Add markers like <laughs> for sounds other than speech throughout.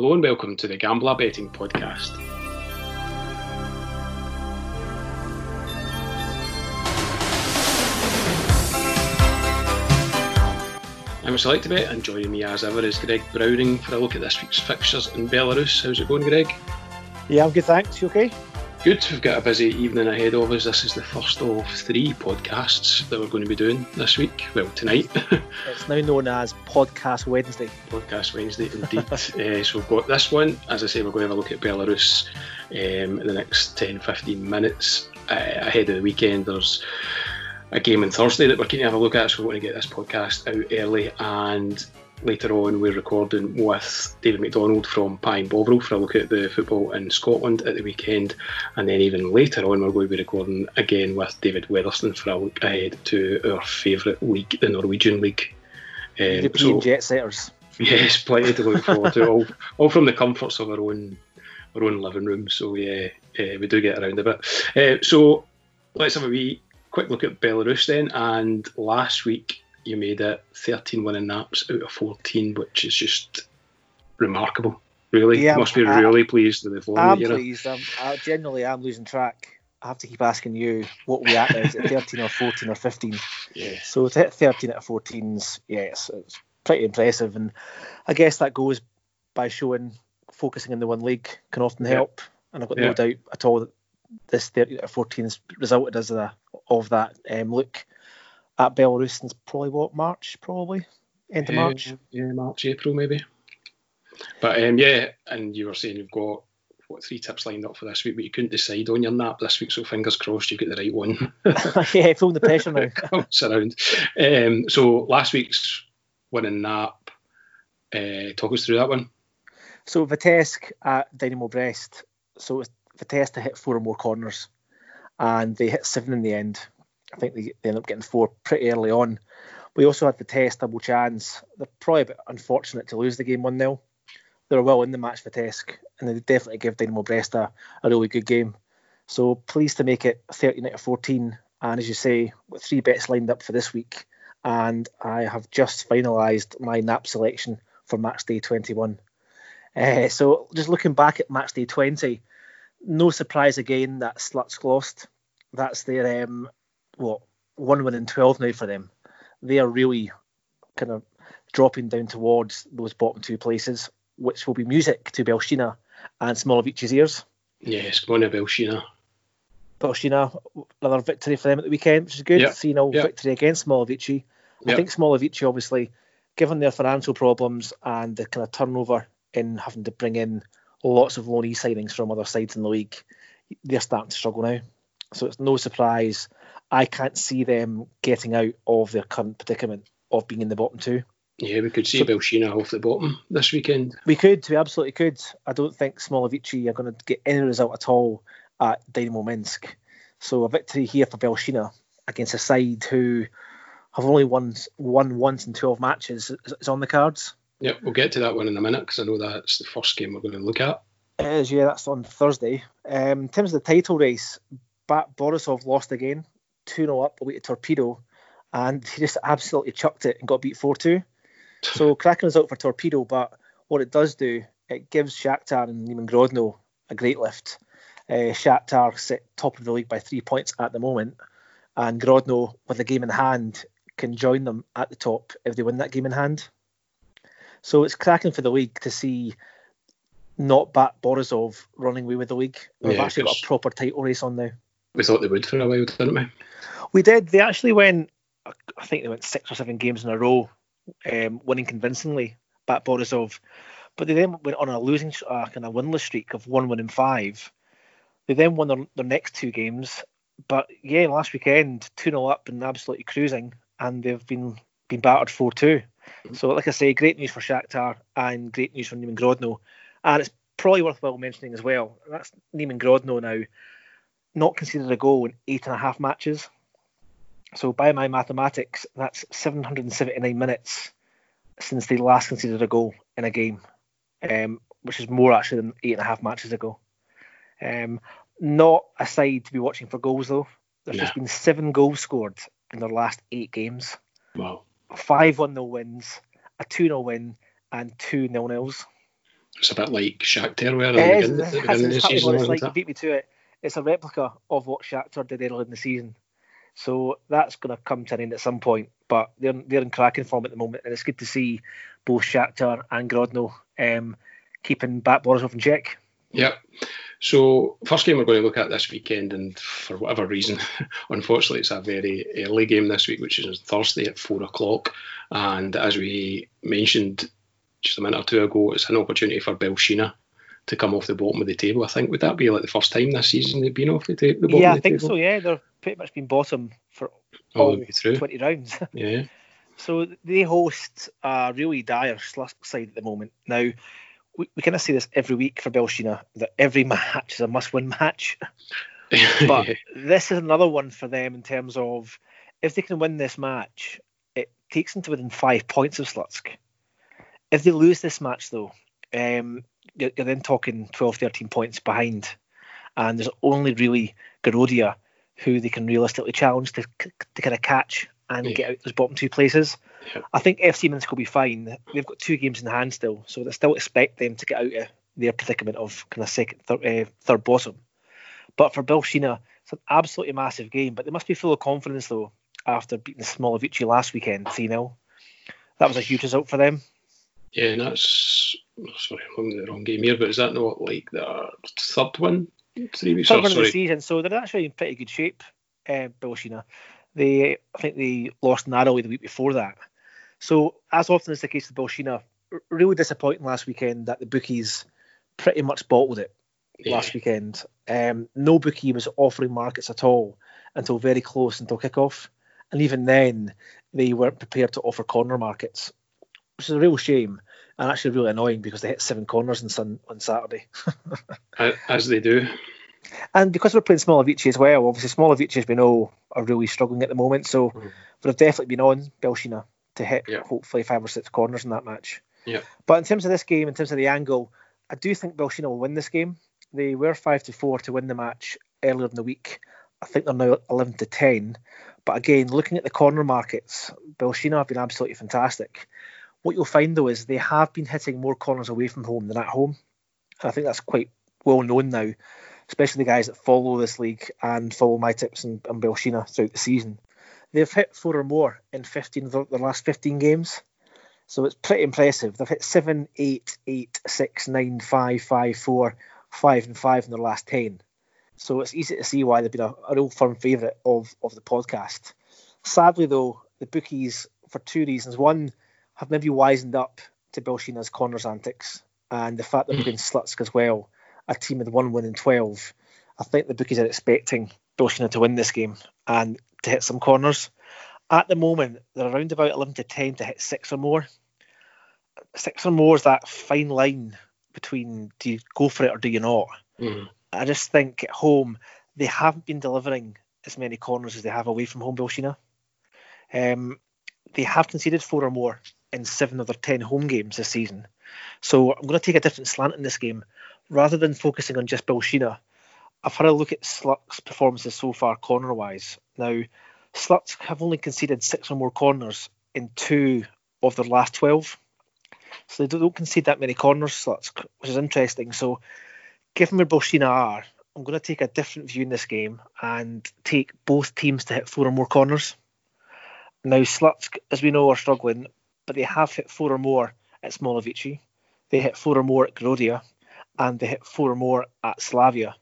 Hello and welcome to the Gambler Betting Podcast. I'm a Select Bet and joining me as ever is Greg Browning for a look at this week's fixtures in Belarus. How's it going, Greg? Yeah, I'm good, thanks. You okay? Good. We've got a busy evening ahead of us. This is the first of three podcasts that we're going to be doing this week. Well, tonight. <laughs> it's now known as Podcast Wednesday. Podcast Wednesday, indeed. uh, <laughs> so we've got this one. As I say, we're going to have a look at Belarus um, in the next 10 15 minutes. Uh, ahead of the weekend, there's a game on Thursday that we're keen to have a look at, so we're going to get this podcast out early. And later on, we're recording with David McDonald from Pie and Bovril for a look at the football in Scotland at the weekend. And then even later on, we're going to be recording again with David Weatherston for a look ahead to our favourite league, the Norwegian League. Um, European so, jet setters. Yes, plenty to look forward to, <laughs> all, all from the comforts of our own our own living room. So yeah, uh, we do get around a bit. Uh, so let's have a wee quick look at Belarus then. And last week you made it 13 winning naps out of 14, which is just remarkable. Really, yeah, must be I, really pleased with the form. I'm pleased. I'm, I genuinely am losing track. I have to keep asking you what we at now. Is it 13 or 14 or 15? Yeah. So to hit 13 out of 14s, yes, it's pretty impressive. And I guess that goes by showing focusing in the one league can often help. And I've got no doubt at all that this 13 out of 14s resulted as a of that um, look at Belarus since probably what March, probably end of March. Yeah, March, April maybe. But um, yeah, and you were saying you've got what three tips lined up for this week, but you couldn't decide on your nap this week, so fingers crossed you get the right one. <laughs> <laughs> yeah, feeling the pressure now. <laughs> Comes around. Um, so last week's winning nap, uh, talk us through that one. So Vitebsk at Dynamo Brest. So Vitebsk to hit four or more corners, and they hit seven in the end. I think they, they ended up getting four pretty early on. We also had the test double chance. They're probably a bit unfortunate to lose the game 1 0. They were well in the match for Tesk, and they definitely give Dynamo Brest a, a really good game. So pleased to make it 13 out of 14. And as you say, with three bets lined up for this week, and I have just finalised my nap selection for match day 21. Uh, so just looking back at match day 20, no surprise again that Slutsk lost. That's their um, what one win in twelve now for them. They are really kind of dropping down towards those bottom two places, which will be music to Belshina and Smolevichi's ears. Yes, going to Belshina. Belshina, another victory for them at the weekend, which is good. Yep. 3 0 yep. victory against Smolevichi. I yep. think Smolevichi, obviously, given their financial problems and the kind of turnover in having to bring in lots of loanee signings from other sides in the league, they're starting to struggle now. So it's no surprise. I can't see them getting out of their current predicament of being in the bottom two. Yeah, we could see so, Belshina off the bottom this weekend. We could, we absolutely could. I don't think Smolevichi are going to get any result at all at Dynamo Minsk. So a victory here for Belshina against a side who have only won won once in 12 matches is on the cards. Yeah, we'll get to that one in a minute because I know that's the first game we're going to look at. It is, yeah, that's on Thursday. Um, in terms of the title race, Bat Borisov lost again, 2 0 up away to Torpedo, and he just absolutely chucked it and got beat 4 2. <laughs> So cracking result for Torpedo, but what it does do, it gives Shakhtar and Neman Grodno a great lift. Uh, Shakhtar sit top of the league by three points at the moment, and Grodno, with a game in hand, can join them at the top if they win that game in hand. So it's cracking for the league to see not Bat Borisov running away with the league. We've yeah, actually got a proper title race on now. We thought they would for a while, didn't we? We did. They actually went, I think they went six or seven games in a row, um, winning convincingly, Bat Borisov. But they then went on a losing, uh, kind of winless streak of one win in five. They then won their, their next two games. But yeah, last weekend, 2 0 up and absolutely cruising, and they've been been battered 4 2. So, like I say, great news for Shakhtar and great news for Neman Grodno. And it's probably worthwhile mentioning as well that's Neman Grodno now not conceded a goal in eight and a half matches. So, by my mathematics, that's 779 minutes since they last conceded a goal in a game, um, which is more actually than eight and a half matches ago. Um, not a side to be watching for goals though. There's just been seven goals scored in their last eight games. Wow. Five 1 0 wins, a 2 0 win, and two nil nils. It's a bit like Shakhtar were it is, the beginning of the season. It's like, you beat me to it. It's a replica of what Shakhtar did earlier in the season. So that's going to come to an end at some point. But they're they're in cracking form at the moment, and it's good to see both Shakhtar and Grodno um, keeping Bat Borisov in check. Yep. So first game we're going to look at this weekend, and for whatever reason, <laughs> unfortunately, it's a very early game this week, which is Thursday at four o'clock. And as we mentioned just a minute or two ago, it's an opportunity for Belshina to come off the bottom of the table. I think would that be like the first time this season they've been off the, ta- the bottom? Yeah, I think table? so. Yeah, they've pretty much been bottom for all, all the way through. twenty rounds. <laughs> Yeah. So they host a really dire Slutsk side at the moment. Now, we, we kind of see this every week for Belshina that every match is a must-win match. <laughs> But this is another one for them in terms of if they can win this match, it takes them to within five points of Slutsk. If they lose this match, though, um, you're, you're then talking 12, 13 points behind. And there's only really Gorodeya who they can realistically challenge to, to kind of catch and Yeah. get out those bottom two places. Yeah. I think FC Minsk will be fine. They've got two games in hand still, so they still expect them to get out of their predicament of kind of second, third, uh, third bottom. But for Belshina, it's an absolutely massive game. But they must be full of confidence though after beating Smolevichi last weekend 3 0. That was a huge result for them. Yeah, and that's sorry, I'm the wrong game here, but is that not like the third one? Three weeks Third one of the season, so they're actually in pretty good shape. Uh, Belshina, they I think they lost narrowly the week before that. So as often is the case with Belshina, really disappointing last weekend that the bookies pretty much bottled it Yeah. last weekend. Um, no bookie was offering markets at all until very close until kickoff, and even then they weren't prepared to offer corner markets, which is a real shame and actually really annoying because they hit seven corners on Sun on Saturday. As they do. And because we're playing Smolevichi as well, obviously Smolevichi has been all are really struggling at the moment. So Mhm. they've definitely been on Belshina to hit Yeah. hopefully five or six corners in that match. Yeah. But in terms of this game, in terms of the angle, I do think Belshina will win this game. They were five to four to win the match earlier in the week. I think they're now eleven to ten. But again, looking at the corner markets, Belshina have been absolutely fantastic. What you'll find though is they have been hitting more corners away from home than at home. And I think that's quite well known now, especially the guys that follow this league and follow my tips and, and Belshina throughout the season. They've hit four or more in 15 of the, the last 15 games. So it's pretty impressive. They've hit seven, eight, eight, six, nine, five, five, four, five, and five in their last 10. So it's easy to see why they've been a, a real firm favourite of, of the podcast. Sadly, though, the bookies, for two reasons. One, have maybe wisened up to Belshina's corners antics and the fact that they've been Slutsk as well, a team with one win in 12. I think the bookies are expecting Belshina to win this game and to hit some corners. At the moment, they're around about 11 to 10 to hit six or more. Six or more is that fine line between do you go for it or do you not? Mhm. I just think at home they haven't been delivering as many corners as they have away from home, Belshina. Um, they have conceded four or more in seven of their ten home games this season. So I'm going to take a different slant in this game. Rather than focusing on just Belshina, I've had a look at Slutsk's performances so far corner wise. Now, Slutsk have only conceded six or more corners in two of their last 12. So they don't concede that many corners, which is interesting. So, given where Belshina are, I'm going to take a different view in this game and take both teams to hit four or more corners. Now, Slutsk, as we know, are struggling, but they have hit four or more at Smolevichi. They hit four or more at Gorodeya, and they hit four or more at Slavia.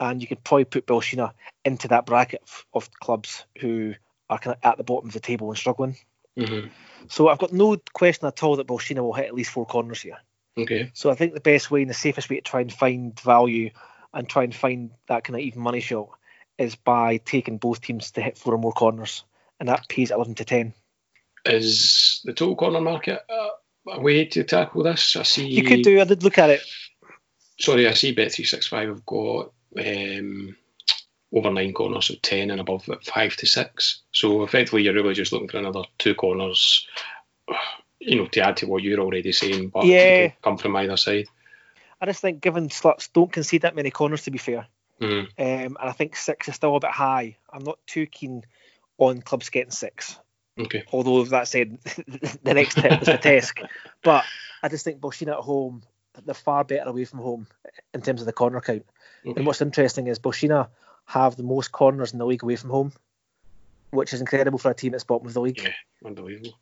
And you could probably put Belshina into that bracket of, of clubs who are kind of at the bottom of the table and struggling. Mhm. So I've got no question at all that Belshina will hit at least four corners here. Okay. So I think the best way and the safest way to try and find value and try and find that kind of even money shot is by taking both teams to hit four or more corners, and that pays eleven to ten. Is the total corner market uh, a way to tackle this? I see. You could do. I did look at it. Sorry, I see Bet365 have got um, over nine corners, so 10 and above at five to six. So effectively, you're really just looking for another two corners, <sighs> you know, to add to what you're already saying, but Yeah. come from either side. I just think given Slutsk don't concede that many corners to be fair, Mhm. um, and I think six is still a bit high. I'm not too keen on clubs getting six. Okay. Although that said, <laughs> the next tip is Vitebsk. <laughs> But I just think Belshina at home they're far better away from home in terms of the corner count. Okay. And what's interesting is Belshina have the most corners in the league away from home, which is incredible for a team that's bottom of the league. Yeah, unbelievable.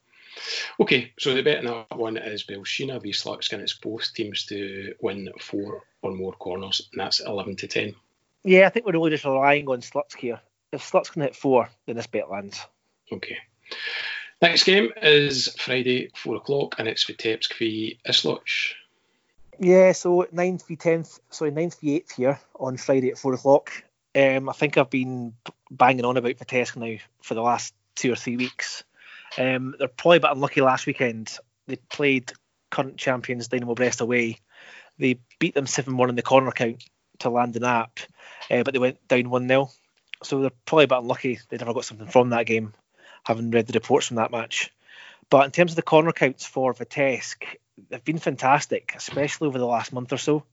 Okay, so the bet in that one is Belshina v Slutskin. It's both teams to win four or more corners, and that's 11 to 10. Yeah, I think we're really just relying on Slutsk here. If Slutsk can hit four, then this bet lands. Okay. Next game is Friday, 4 o'clock, and it's Vitebsk v Isloch. Yeah, so 9th v 10th, sorry, 9th v 8th here on Friday at 4 o'clock. Um, I think I've been banging on about Vitebsk now for the last two or three weeks. Um, they're probably a bit unlucky last weekend. They played current champions Dynamo Brest away. They beat them 7 1 in the corner count to land an app, uh, but they went down 1 0. So they're probably a bit unlucky they never got something from that game, having read the reports from that match. But in terms of the corner counts for Vitebsk, they've been fantastic, especially over the last month or so.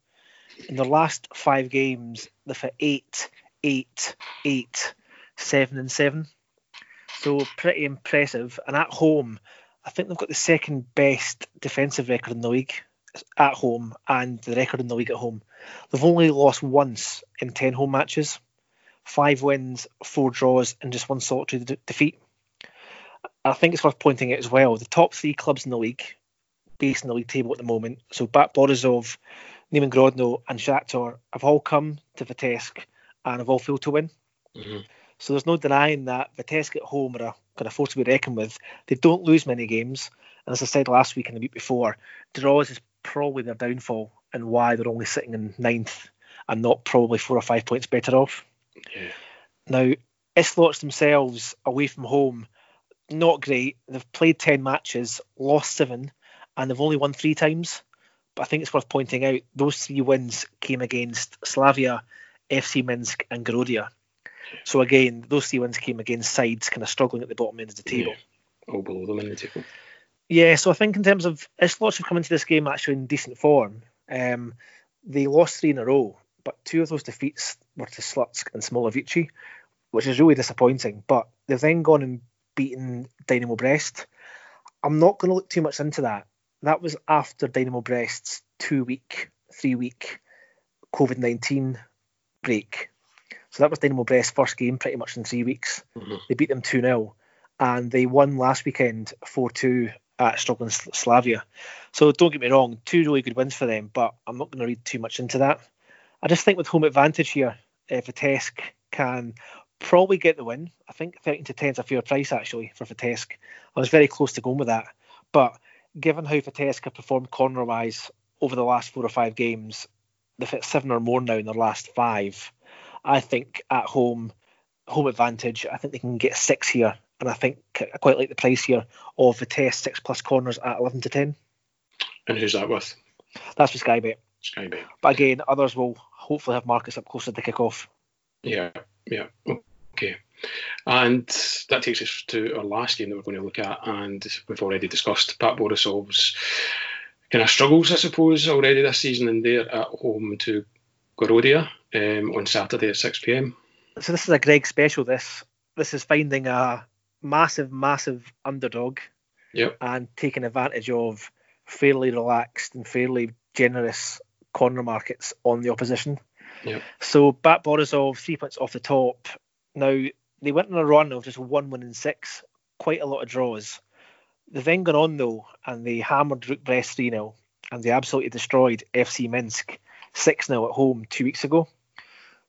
In their last five games, they've had 8, 8, 8, 7, and 7. So pretty impressive. And at home, I think they've got the second best defensive record in the league at home and the record in the league at home. They've only lost once in 10 home matches, five wins, four draws, and just one solitary de- defeat. I think it's worth pointing out as well the top three clubs in the league, based on the league table at the moment, so Bat Borisov, Neman Grodno, and Shakhtar have all come to Vitebsk and have all failed to win. Mhm. So there's no denying that Vitebsk at home are a kind of force to be reckoned with. They don't lose many games, and as I said last week and the week before, draws is probably their downfall and why they're only sitting in ninth and not probably four or five points better off. Yeah. Now, Isloch themselves away from home, not great. They've played 10 matches, lost seven, and they've only won three times. But I think it's worth pointing out those three wins came against Slavia, FC Minsk, and Gorodeya. So again, those three wins came against sides kind of struggling at the bottom end of the table. All below them in the table. Yeah, so I think in terms of Isloch have come into this game actually in decent form. Um, they lost three in a row, but two of those defeats were to Slutsk and Smolevichi, which is really disappointing. But they've then gone and beaten Dynamo Brest. I'm not going to look too much into that. That was after Dynamo Brest's two week, three week COVID 19 break. So that was Dynamo Brest's first game pretty much in three weeks. Mhm. They beat them 2 0 and they won last weekend 4 2 at struggling Slavia. So don't get me wrong, two really good wins for them, but I'm not going to read too much into that. I just think with home advantage here, uh, Vitebsk can probably get the win. I think 13 to 10 is a fair price actually for Vitebsk. I was very close to going with that, but given how Vitebsk have performed corner wise over the last four or five games, they've hit seven or more now in their last five. I think at home, home advantage, I think they can get six here. And I think I quite like the price here of Vitebsk six plus corners at 11 to 10. And who's that with? That's for Sky Bet. Sky Bet. But again, others will hopefully have markets up closer to kick off. Yeah, yeah. Okay. And that takes us to our last game that we're going to look at, and we've already discussed Bat Borisov's kind of struggles, I suppose, already this season, and they're at home to Gorodeya um, on Saturday at 6 pm. So this is a Greg special. This this is finding a massive, massive underdog Yep. and taking advantage of fairly relaxed and fairly generous corner markets on the opposition. Yep. So Bat Borisov, three points off the top. Now they went on a run of just one win and six, quite a lot of draws. They've then gone on though, and they hammered Brest 3 0, and they absolutely destroyed FC Minsk 6 0 at home two weeks ago.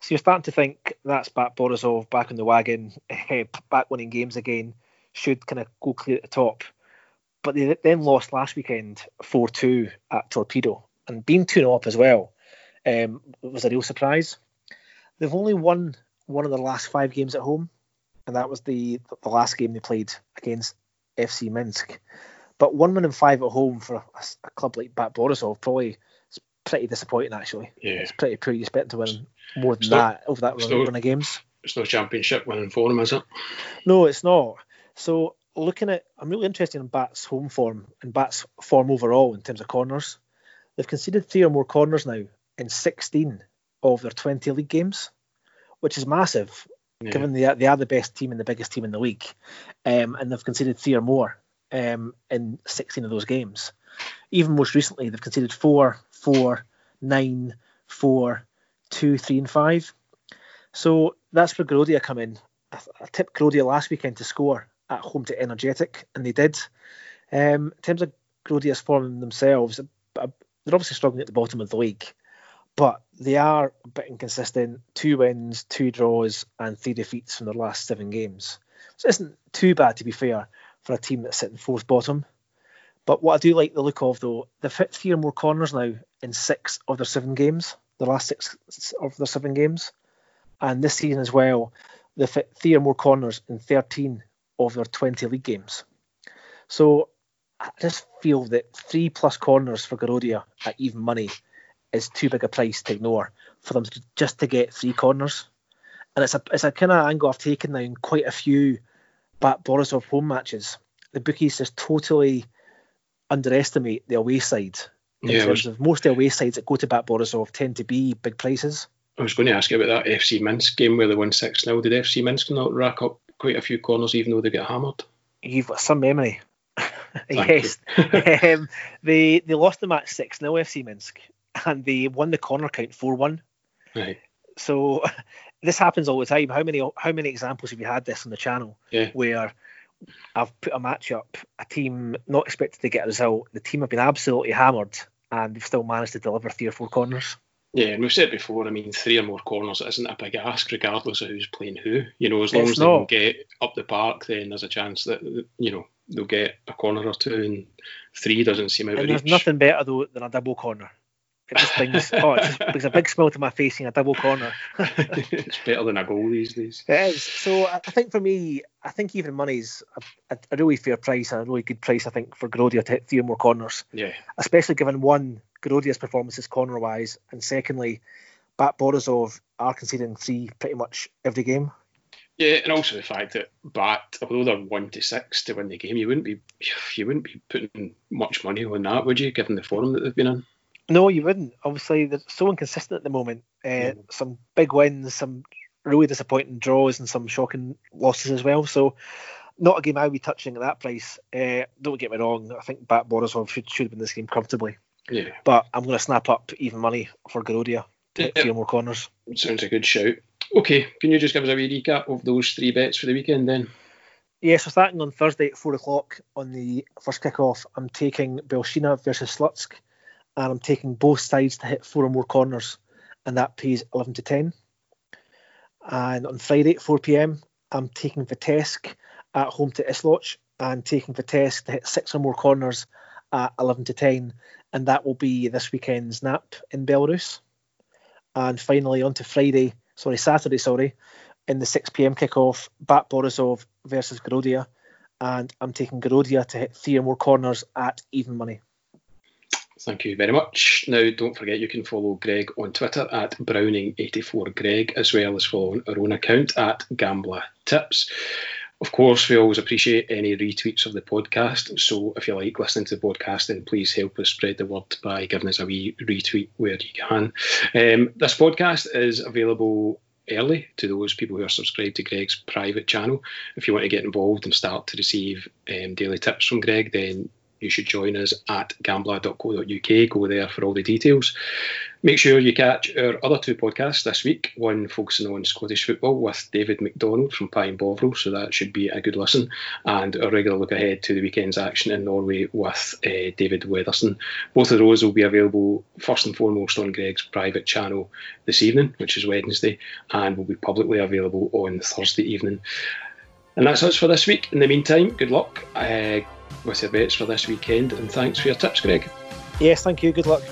So you're starting to think that's Bat Borisov back on the wagon, eh, back winning games again, should kind of go clear at the top. But they then lost last weekend 4 2 at Torpedo, and being 2 0 up as well um, was a real surprise. They've only won one of the last five games at home, and that was the the last game they played against FC Minsk. But one win and five at home for a, a club like Bat Borisov probably is pretty disappointing. Actually, Yeah. it's pretty poor. You expect to win more than not- that over that it's run, of games. It's no championship winning for them, is it? No, it's not. So looking at, I'm really interested in Bat's home form and Bat's form overall in terms of corners. They've conceded three or more corners now in 16 of their 20 league games, which is massive, Yeah. given they are, they are the best team and the biggest team in the league, um, and they've conceded three or more um, in 16 of those games. Even most recently, they've conceded four, four, nine, four, two, three, and five. So that's where Gorodeya come in. I, I tipped Gorodeya last weekend to score at home to Energetik, and they did. Um, in terms of Gorodeya's form themselves, they're obviously struggling at the bottom of the league, but they are a bit inconsistent. Two wins, two draws, and three defeats from their last seven games. So it isn't too bad, to be fair, for a team that's sitting fourth bottom. But what I do like the look of, though, they've hit three or more corners now in six of their seven games, the last six of their seven games. And this season as well, they've hit three or more corners in 13 of their 20 league games. So I just feel that three plus corners for Gorodeya at even money is too big a price to ignore for them to, just to get three corners. And it's a it's a kind of angle I've taken now in quite a few Bat Borisov home matches. The bookies just totally underestimate the away side. In yeah, terms was, of most of the away sides that go to Bat Borisov tend to be big places. I was going to ask you about that FC Minsk game where they won 6 0. Did FC Minsk not rack up quite a few corners even though they get hammered? You've got some memory. <laughs> yes. <laughs> um, they they lost the match 6 0 FC Minsk and they won the corner count 4 1. Right. So <laughs> this happens all the time. How many how many examples have you had this on the channel yeah. where I've put a match up, a team not expected to get a result, the team have been absolutely hammered and they've still managed to deliver three or four corners. Yeah, and we've said before, I mean, three or more corners isn't a big ask, regardless of who's playing who. You know, as long it's as not. they can get up the park, then there's a chance that, you know, they'll get a corner or two, and three doesn't seem out and of there's reach. nothing better, though, than a double corner. It just brings, oh, it just brings a big smile to my face in a double corner. <laughs> it's better than a goal these days. It is. So I think for me, I think even money's a, a really fair price and a really good price, I think, for Gorodeya to hit three or more corners. Yeah. Especially given one, Gorodeya's performances corner wise, and secondly, Bat Borisov are conceding three pretty much every game. Yeah, and also the fact that Bat, although they're one to six to win the game, you wouldn't be you wouldn't be putting much money on that, would you? Given the form that they've been in. No, you wouldn't. Obviously, they're so inconsistent at the moment. Uh. Some big wins, some really disappointing draws, and some shocking losses as well. So, not a game I would be touching at that price. Uh, don't get me wrong. I think Bat Borisov should should have been this game comfortably. Yeah. But I'm going to snap up even money for Gorodeya to hit few more corners. Sounds a good shout. Okay, can you just give us a wee recap of those three bets for the weekend then? Yeah, so starting on Thursday at four o'clock on the first kick-off, I'm taking Belshina versus Slutsk, and I'm taking both sides to hit four or more corners, and that pays 11 to 10. And on Friday at 4 pm, I'm taking Vitebsk at home to Isloch, and taking Vitebsk to hit six or more corners at 11 to 10, and that will be this weekend's nap in Belarus. And finally, on to Friday, sorry, Saturday, sorry, in the 6 pm kickoff, Bat Borisov versus Gorodeya. And I'm taking Gorodeya to hit three or more corners at even money. Thank you very much. Now, don't forget you can follow Greg on Twitter at Browning84Greg, as well as following our own account at Gambler Tips. Of course, we always appreciate any retweets of the podcast. So if you like listening to the podcast, then please help us spread the word by giving us a wee retweet where you can. Um, this podcast is available early to those people who are subscribed to Greg's private channel. If you want to get involved and start to receive um, daily tips from Greg, then you should join us at gambler.co.uk. Go there for all the details. Make sure you catch our other two podcasts this week, one focusing on Scottish football with David McDonald from Pie and Bovril, so that should be a good listen, and a regular look ahead to the weekend's action in Norway with uh, David Weatherson. Both of those will be available first and foremost on Greg's private channel this evening, which is Wednesday, and will be publicly available on Thursday evening. And that's us for this week. In the meantime, good luck uh, with your bets for this weekend, and thanks for your tips, Greg. Yes, thank you. Good luck.